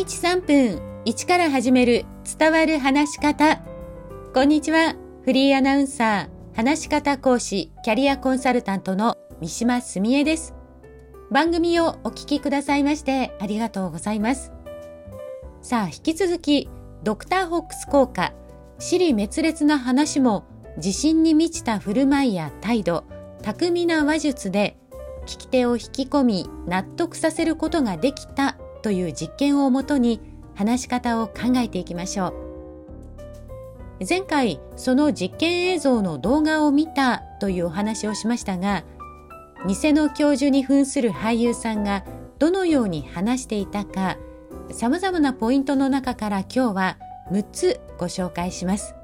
日3分1から始める伝わる話し方。こんにちは。フリーアナウンサー、話し方講師、キャリアコンサルタントの三島澄江です。番組をお聞きくださいましてありがとうございます。さあ、引き続き、ドクターホックス効果、尻滅裂な話も自信に満ちた振る舞いや態度、巧みな話術で聞き手を引き込み納得させることができたという実験をもとに話し方を考えていきましょう。前回その実験映像の動画を見たというお話をしましたが、偽の教授に扮する俳優さんがどのように話していたか、様々なポイントの中から今日は6つご紹介します。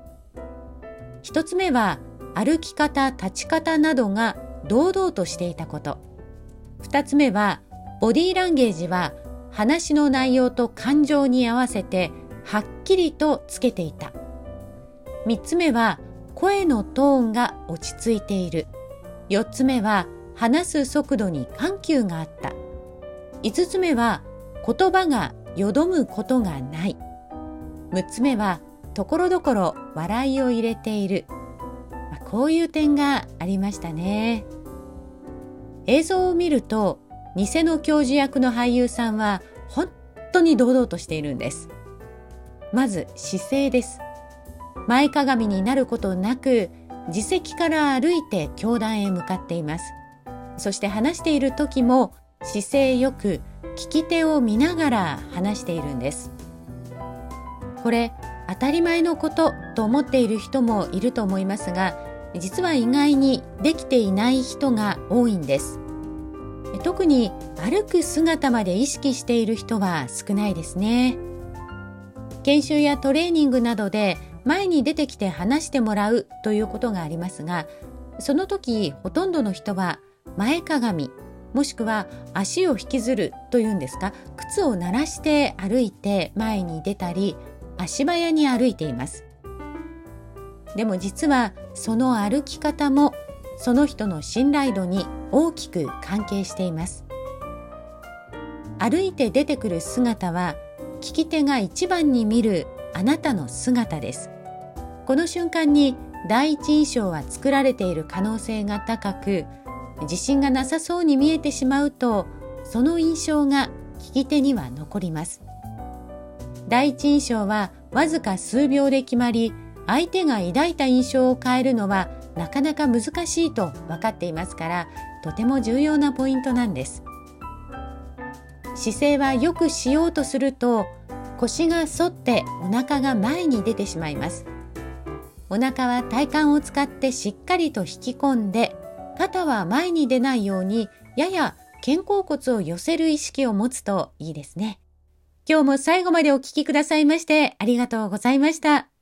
1つ目は歩き方、立ち方などが堂々としていたこと。2つ目はボディーランゲージは話の内容と感情に合わせてはっきりとつけていた。三つ目は声のトーンが落ち着いている。四つ目は話す速度に緩急があった。五つ目は言葉がよどむことがない。六つ目はところどころ笑いを入れている。ま、こういう点がありましたね。映像を見ると偽の教授役の俳優さんは本当に堂々としているんです。まず姿勢です。前かがみになることなく自席から歩いて教壇へ向かっています。そして話している時も姿勢よく聞き手を見ながら話しているんです。これ当たり前のことと思っている人もいると思いますが実は意外にできていない人が多いんです特に歩く姿まで意識している人は少ないですね。研修やトレーニングなどで前に出てきて話してもらうということがありますがその時ほとんどの人は前かがみもしくは足を引きずるというんですか靴を鳴らして歩いて前に出たり足早に歩いています。でも実はその歩き方もその人の信頼度に大きく関係しています。歩いて出てくる姿は聞き手が一番に見るあなたの姿です。この瞬間に第一印象は作られている可能性が高く自信がなさそうに見えてしまうとその印象が聞き手には残ります。第一印象はわずか数秒で決まり相手が抱いた印象を変えるのはなかなか難しいと分かっていますからとても重要なポイントなんです。姿勢はよくしようとすると腰が反ってお腹が前に出てしまいます。お腹は体幹を使ってしっかりと引き込んで肩は前に出ないようにやや肩甲骨を寄せる意識を持つといいですね。今日も最後までお聴きくださいましてありがとうございました。